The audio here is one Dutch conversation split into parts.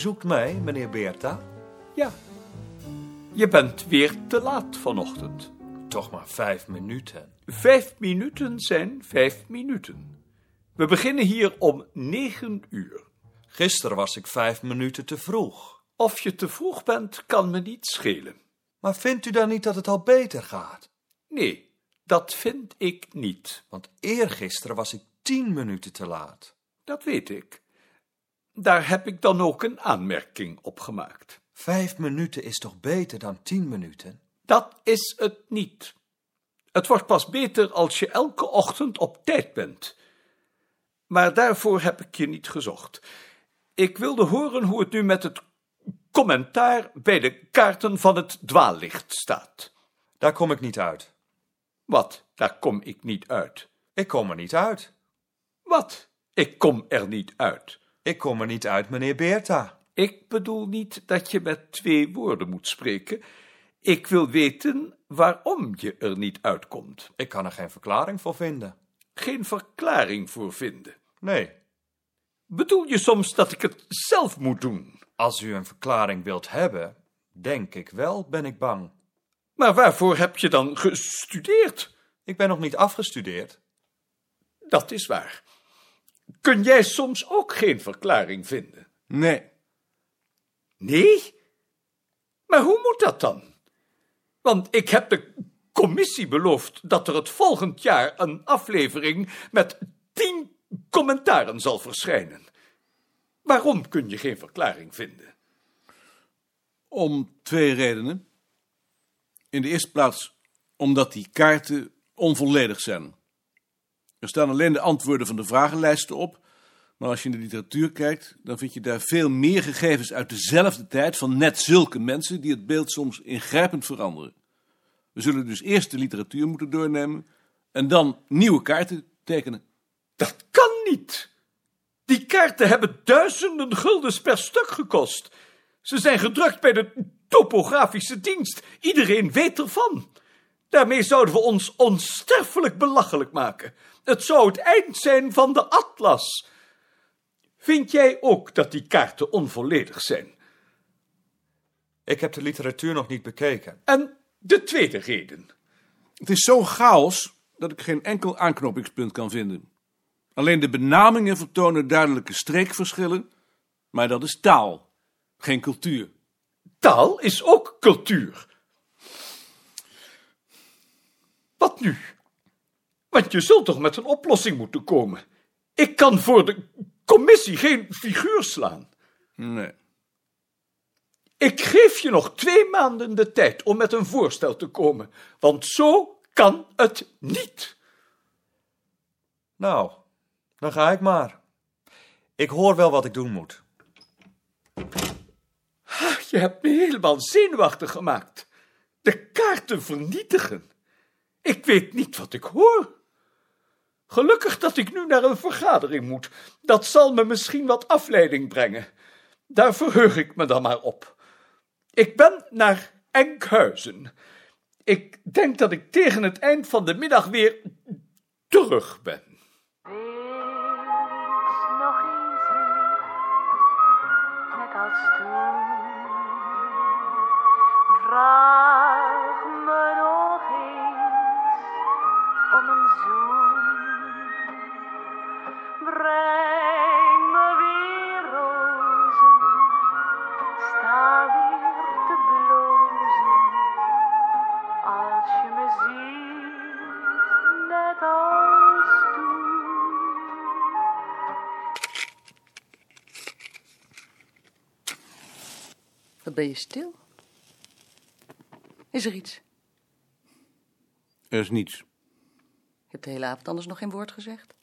zoekt mij, meneer Beerta? Ja. Je bent weer te laat vanochtend. Toch maar vijf minuten. Vijf minuten zijn vijf minuten. We beginnen hier om negen uur. Gisteren was ik vijf minuten te vroeg. Of je te vroeg bent, kan me niet schelen. Maar vindt u dan niet dat het al beter gaat? Nee, dat vind ik niet. Want eergisteren was ik tien minuten te laat. Dat weet ik. Daar heb ik dan ook een aanmerking op gemaakt. Vijf minuten is toch beter dan tien minuten? Dat is het niet. Het wordt pas beter als je elke ochtend op tijd bent. Maar daarvoor heb ik je niet gezocht. Ik wilde horen hoe het nu met het commentaar bij de kaarten van het dwaallicht staat. Daar kom ik niet uit. Wat, daar kom ik niet uit? Ik kom er niet uit. Wat, ik kom er niet uit? Ik kom er niet uit, meneer Beerta. Ik bedoel niet dat je met twee woorden moet spreken. Ik wil weten waarom je er niet uitkomt. Ik kan er geen verklaring voor vinden. Geen verklaring voor vinden. Nee. Bedoel je soms dat ik het zelf moet doen? Als u een verklaring wilt hebben, denk ik wel, ben ik bang. Maar waarvoor heb je dan gestudeerd? Ik ben nog niet afgestudeerd. Dat is waar. Kun jij soms ook geen verklaring vinden? Nee. Nee? Maar hoe moet dat dan? Want ik heb de commissie beloofd dat er het volgend jaar een aflevering met tien commentaren zal verschijnen. Waarom kun je geen verklaring vinden? Om twee redenen. In de eerste plaats omdat die kaarten onvolledig zijn. Er staan alleen de antwoorden van de vragenlijsten op, maar als je in de literatuur kijkt, dan vind je daar veel meer gegevens uit dezelfde tijd van net zulke mensen die het beeld soms ingrijpend veranderen. We zullen dus eerst de literatuur moeten doornemen en dan nieuwe kaarten tekenen. Dat kan niet. Die kaarten hebben duizenden guldens per stuk gekost. Ze zijn gedrukt bij de topografische dienst. Iedereen weet ervan. Daarmee zouden we ons onsterfelijk belachelijk maken. Het zou het eind zijn van de atlas. Vind jij ook dat die kaarten onvolledig zijn? Ik heb de literatuur nog niet bekeken. En de tweede reden. Het is zo'n chaos dat ik geen enkel aanknopingspunt kan vinden. Alleen de benamingen vertonen duidelijke streekverschillen, maar dat is taal, geen cultuur. Taal is ook cultuur. Wat nu? Want je zult toch met een oplossing moeten komen. Ik kan voor de commissie geen figuur slaan. Nee. Ik geef je nog twee maanden de tijd om met een voorstel te komen, want zo kan het niet. Nou, dan ga ik maar. Ik hoor wel wat ik doen moet. Je hebt me helemaal zenuwachtig gemaakt. De kaarten vernietigen. Ik weet niet wat ik hoor. Gelukkig dat ik nu naar een vergadering moet. Dat zal me misschien wat afleiding brengen. Daar verheug ik me dan maar op. Ik ben naar Enkhuizen. Ik denk dat ik tegen het eind van de middag weer terug ben. Wat ben je stil? Is er iets? Er is niets. Je hebt de hele avond anders nog geen woord gezegd.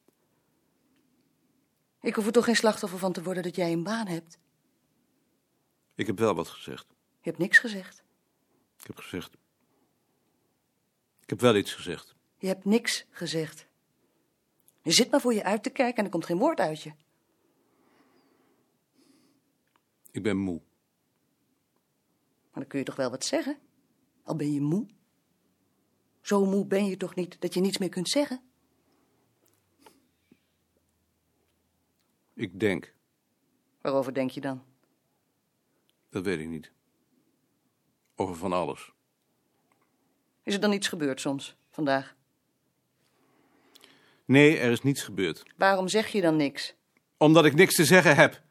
Ik hoef er toch geen slachtoffer van te worden dat jij een baan hebt. Ik heb wel wat gezegd. Je hebt niks gezegd. Ik heb gezegd. Ik heb wel iets gezegd. Je hebt niks gezegd. Je zit maar voor je uit te kijken en er komt geen woord uit je. Ik ben moe. Maar dan kun je toch wel wat zeggen? Al ben je moe. Zo moe ben je toch niet dat je niets meer kunt zeggen? Ik denk. Waarover denk je dan? Dat weet ik niet. Over van alles. Is er dan iets gebeurd soms, vandaag? Nee, er is niets gebeurd. Waarom zeg je dan niks? Omdat ik niks te zeggen heb.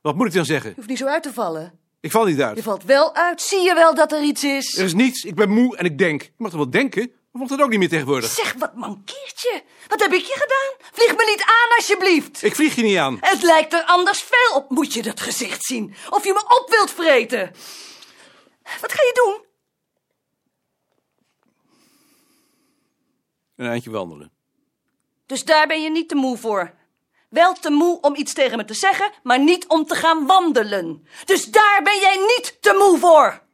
Wat moet ik dan zeggen? Je hoeft niet zo uit te vallen. Ik val niet Je uit. valt wel uit. Zie je wel dat er iets is? Er is niets, ik ben moe en ik denk. Je mag toch wel denken? Of mocht dat ook niet meer tegenwoordig? Zeg, wat mankeert je? Wat heb ik je gedaan? Vlieg me niet aan, alsjeblieft. Ik vlieg je niet aan. Het lijkt er anders veel op. Moet je dat gezicht zien? Of je me op wilt vreten? Wat ga je doen? Een eindje wandelen. Dus daar ben je niet te moe voor. Wel te moe om iets tegen me te zeggen, maar niet om te gaan wandelen. Dus daar ben jij niet te moe voor.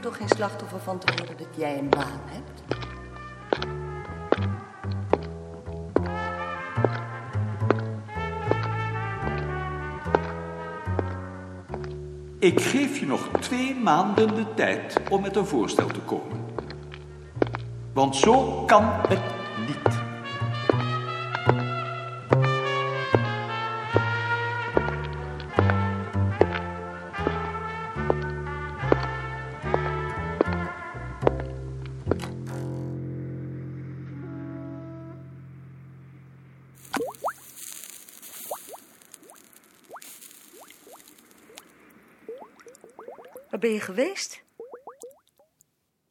Toch geen slachtoffer van te worden dat jij een baan hebt. Ik geef je nog twee maanden de tijd om met een voorstel te komen. Want zo kan het ben je geweest?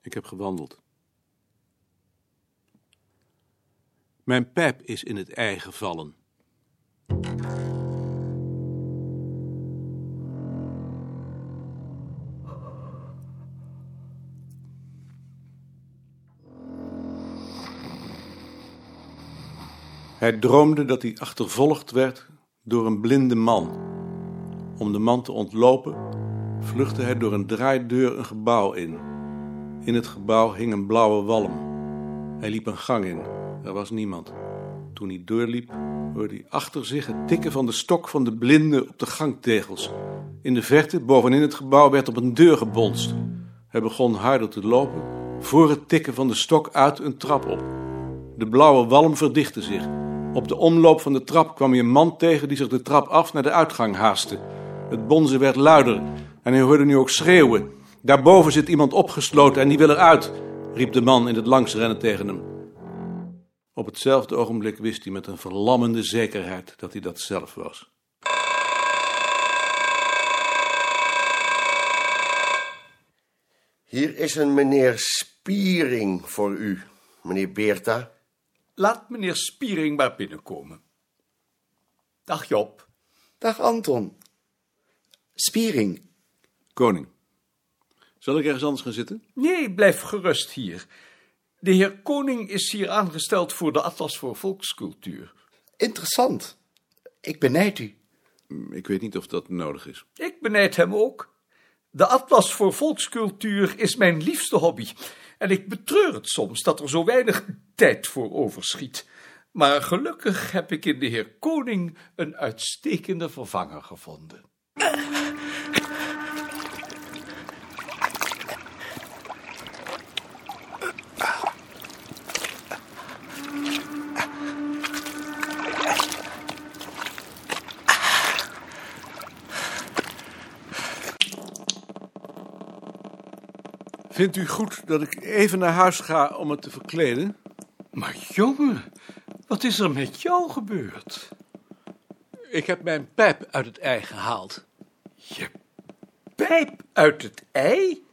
Ik heb gewandeld. Mijn pijp is in het ei gevallen. Hij droomde dat hij achtervolgd werd door een blinde man. Om de man te ontlopen vluchtte hij door een draaideur een gebouw in. In het gebouw hing een blauwe walm. Hij liep een gang in. Er was niemand. Toen hij doorliep, hoorde hij achter zich het tikken van de stok van de blinde op de gangtegels. In de verte, bovenin het gebouw, werd op een deur gebonst. Hij begon harder te lopen, voor het tikken van de stok uit een trap op. De blauwe walm verdichtte zich. Op de omloop van de trap kwam hij een man tegen die zich de trap af naar de uitgang haastte. Het bonzen werd luider en hij hoorde nu ook schreeuwen. Daarboven zit iemand opgesloten en die wil eruit, riep de man in het langsrennen tegen hem. Op hetzelfde ogenblik wist hij met een verlammende zekerheid dat hij dat zelf was. Hier is een meneer Spiering voor u, meneer Beerta. Laat meneer Spiering maar binnenkomen. Dag Job. Dag Anton. Spiering. Koning, zal ik ergens anders gaan zitten? Nee, blijf gerust hier. De heer Koning is hier aangesteld voor de Atlas voor Volkscultuur. Interessant. Ik benijd u. Ik weet niet of dat nodig is. Ik benijd hem ook. De Atlas voor Volkscultuur is mijn liefste hobby. En ik betreur het soms dat er zo weinig tijd voor overschiet. Maar gelukkig heb ik in de heer Koning een uitstekende vervanger gevonden. Vindt u goed dat ik even naar huis ga om het te verkleden? Maar jongen, wat is er met jou gebeurd? Ik heb mijn pijp uit het ei gehaald. Je pijp uit het ei?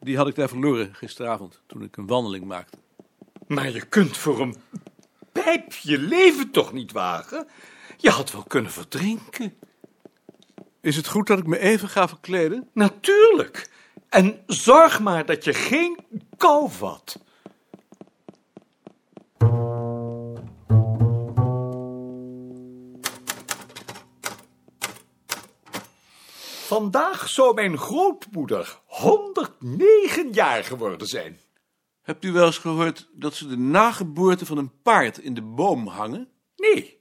Die had ik daar verloren gisteravond toen ik een wandeling maakte. Maar je kunt voor een pijp je leven toch niet wagen? Je had wel kunnen verdrinken. Is het goed dat ik me even ga verkleden? Natuurlijk. En zorg maar dat je geen kou vat. Vandaag zou mijn grootmoeder 109 jaar geworden zijn. Hebt u wel eens gehoord dat ze de nageboorte van een paard in de boom hangen? Nee,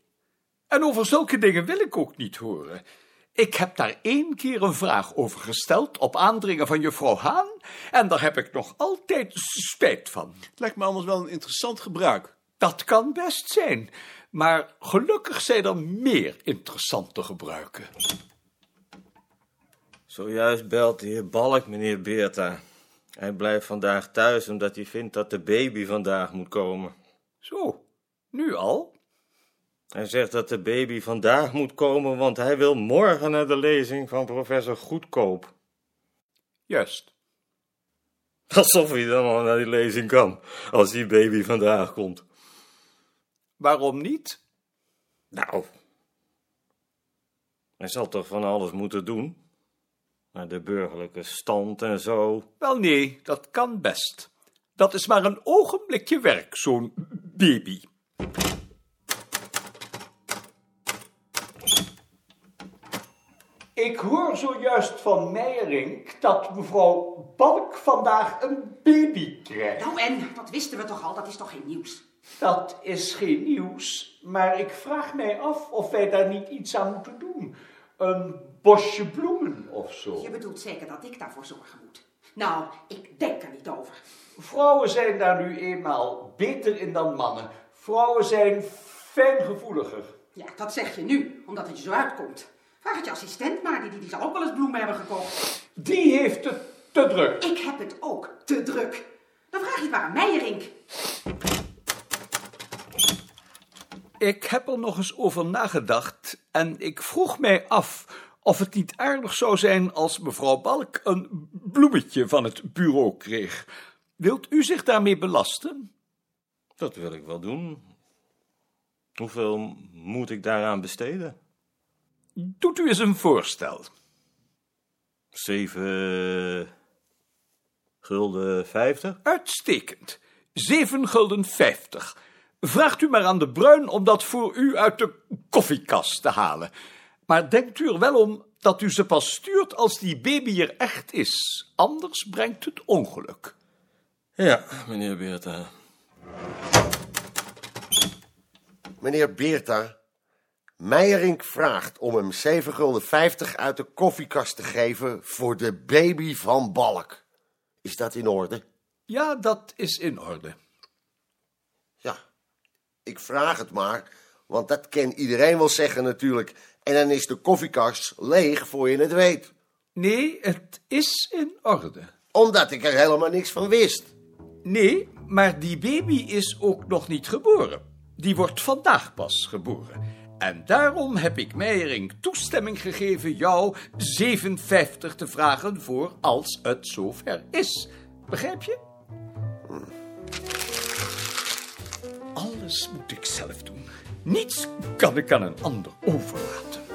En over zulke dingen wil ik ook niet horen. Ik heb daar één keer een vraag over gesteld op aandringen van juffrouw Haan, en daar heb ik nog altijd spijt van. Het lijkt me anders wel een interessant gebruik. Dat kan best zijn, maar gelukkig zijn er meer interessante gebruiken. Zojuist belt de heer Balk, meneer Beerta. Hij blijft vandaag thuis omdat hij vindt dat de baby vandaag moet komen. Zo, nu al? Hij zegt dat de baby vandaag moet komen, want hij wil morgen naar de lezing van professor Goedkoop. Juist. Alsof hij dan al naar die lezing kan, als die baby vandaag komt. Waarom niet? Nou, hij zal toch van alles moeten doen? Naar de burgerlijke stand en zo. Wel nee, dat kan best. Dat is maar een ogenblikje werk, zo'n baby. Ik hoor zojuist van Meijerink dat mevrouw Balk vandaag een baby krijgt. Nou en, dat wisten we toch al, dat is toch geen nieuws? Dat is geen nieuws, maar ik vraag mij af of wij daar niet iets aan moeten doen. Een bosje bloemen of zo. Je bedoelt zeker dat ik daarvoor zorgen moet. Nou, ik denk er niet over. Vrouwen zijn daar nu eenmaal beter in dan mannen. Vrouwen zijn fijngevoeliger. Ja, dat zeg je nu, omdat het je zo uitkomt. Vraag het je assistent maar, die, die, die zal ook wel eens bloemen hebben gekocht. Die heeft het te druk. Ik heb het ook te druk. Dan vraag je het maar aan Meijerink. Ik heb er nog eens over nagedacht en ik vroeg mij af of het niet aardig zou zijn als mevrouw Balk een bloemetje van het bureau kreeg. Wilt u zich daarmee belasten? Dat wil ik wel doen. Hoeveel moet ik daaraan besteden? Doet u eens een voorstel. Zeven gulden vijftig? Uitstekend. Zeven gulden vijftig. Vraagt u maar aan de Bruin om dat voor u uit de koffiekast te halen. Maar denkt u er wel om dat u ze pas stuurt als die baby er echt is. Anders brengt het ongeluk. Ja, meneer Beerta. Meneer Beerta, Meijerink vraagt om hem 7 gulden 50 uit de koffiekast te geven voor de baby van Balk. Is dat in orde? Ja, dat is in orde. Ja, ik vraag het maar, want dat kan iedereen wel zeggen natuurlijk. En dan is de koffiekast leeg voor je het weet. Nee, het is in orde. Omdat ik er helemaal niks van wist. Nee, maar die baby is ook nog niet geboren. Die wordt vandaag pas geboren. En daarom heb ik Meijering toestemming gegeven jou 7,50 te vragen voor als het zover is. Begrijp je? Alles moet ik zelf doen. Niets kan ik aan een ander overlaten.